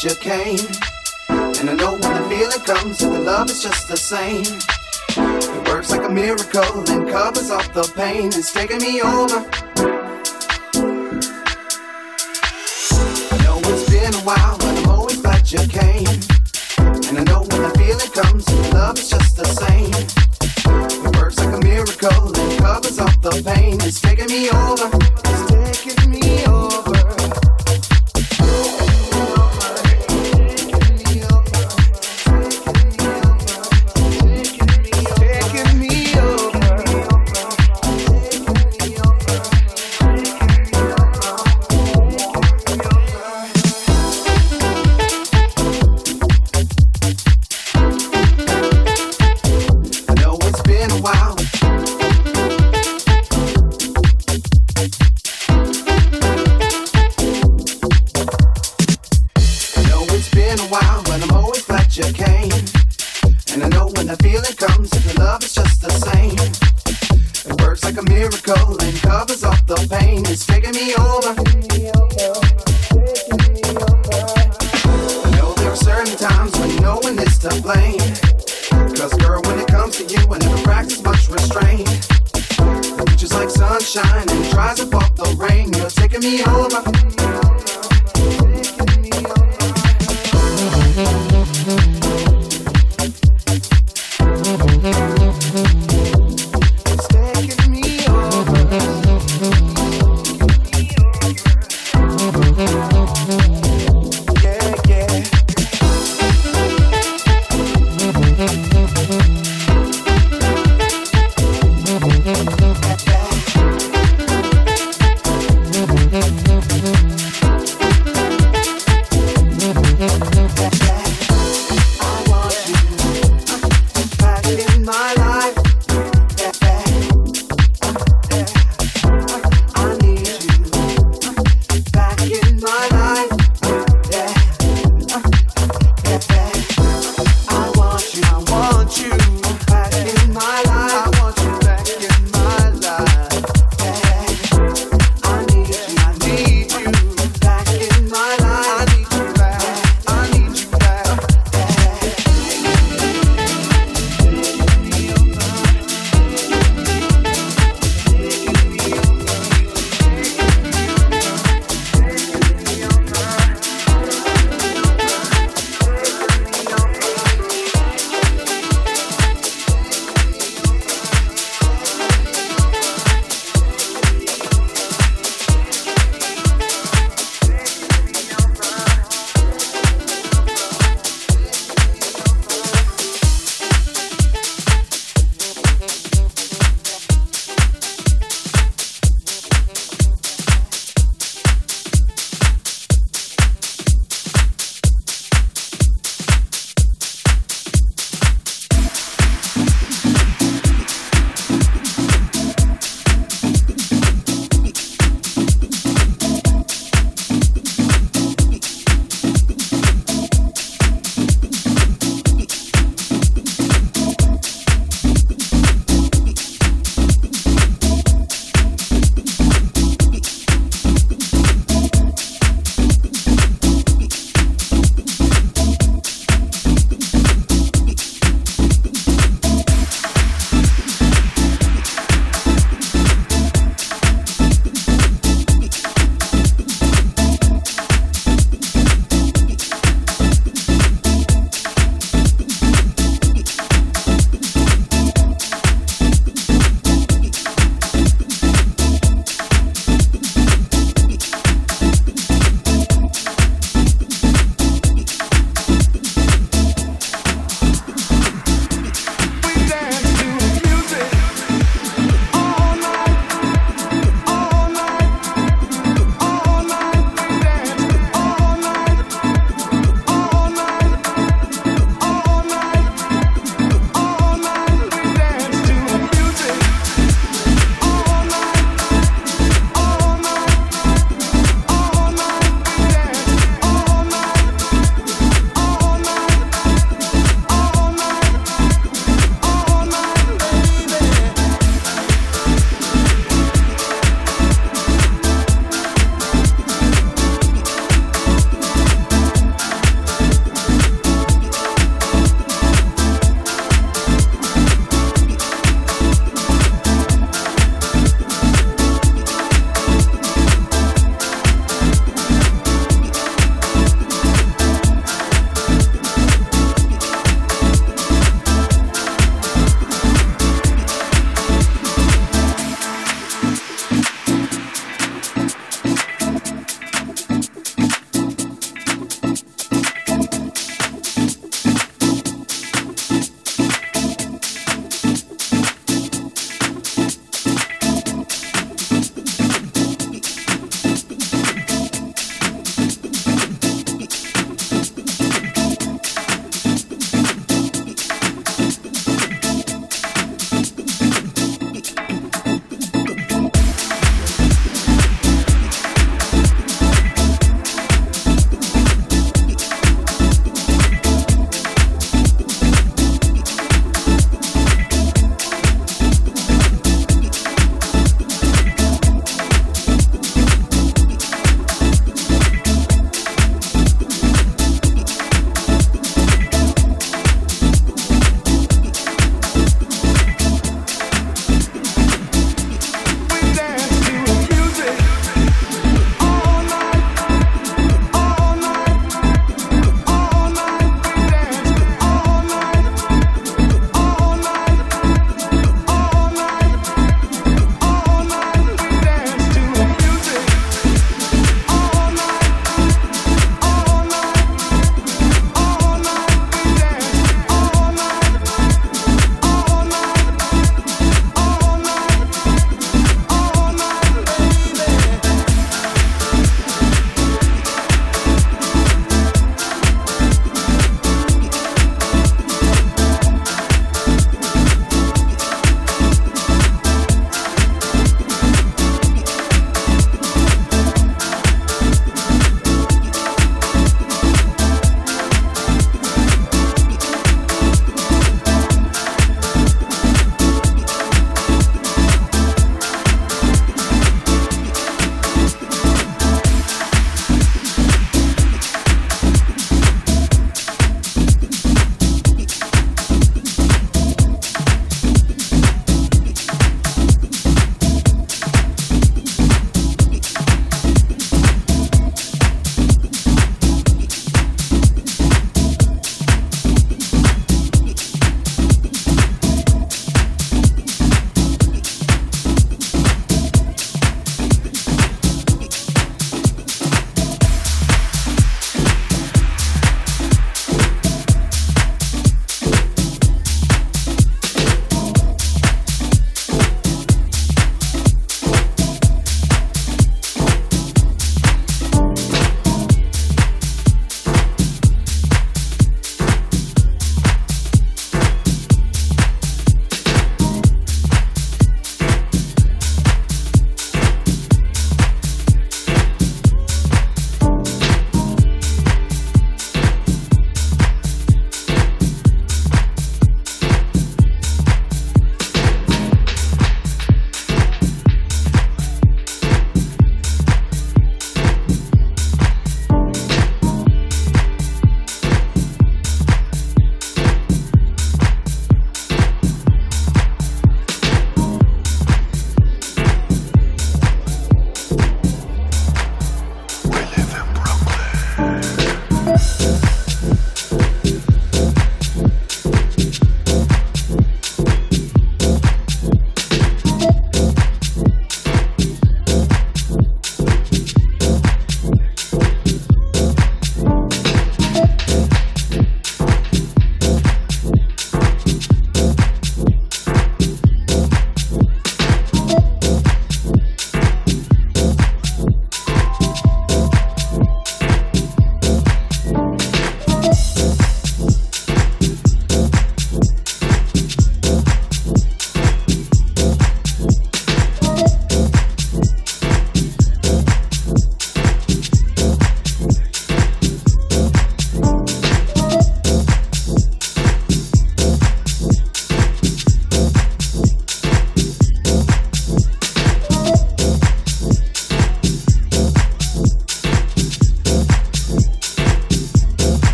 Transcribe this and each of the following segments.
I'm you came. And I know when the feeling comes, that the love is just the same. It works like a miracle and covers up the pain. It's taking me over. I know it's been a while, but I'm always glad you came. And I know when the feeling comes, the love is just the same. It works like a miracle and covers up the pain. It's taking me over.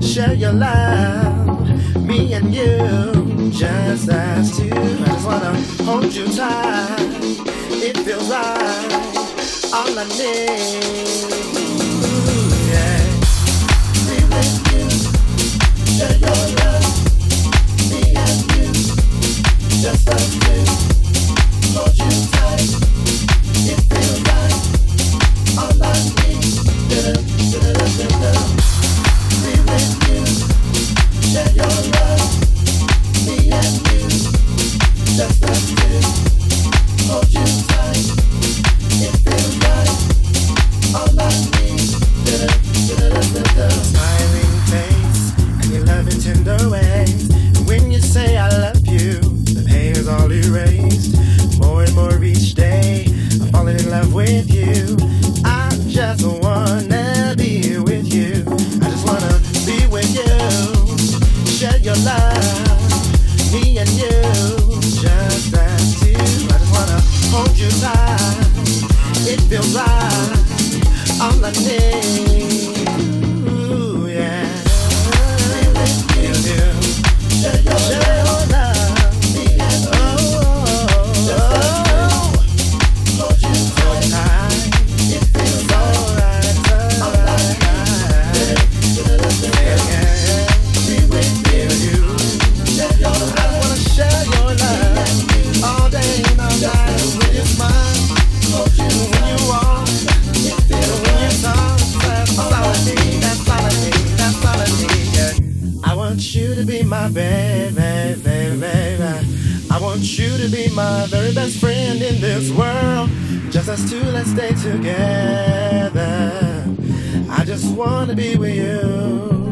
share your love. Me and you, just as two. I just wanna hold you tight. It feels right. All I need. Yeah. Me and you, share your love. Me and you, just as two. Hold you tight. It feels. Thank you. feels right on the day. just us two, let's stay together. I just wanna be with you.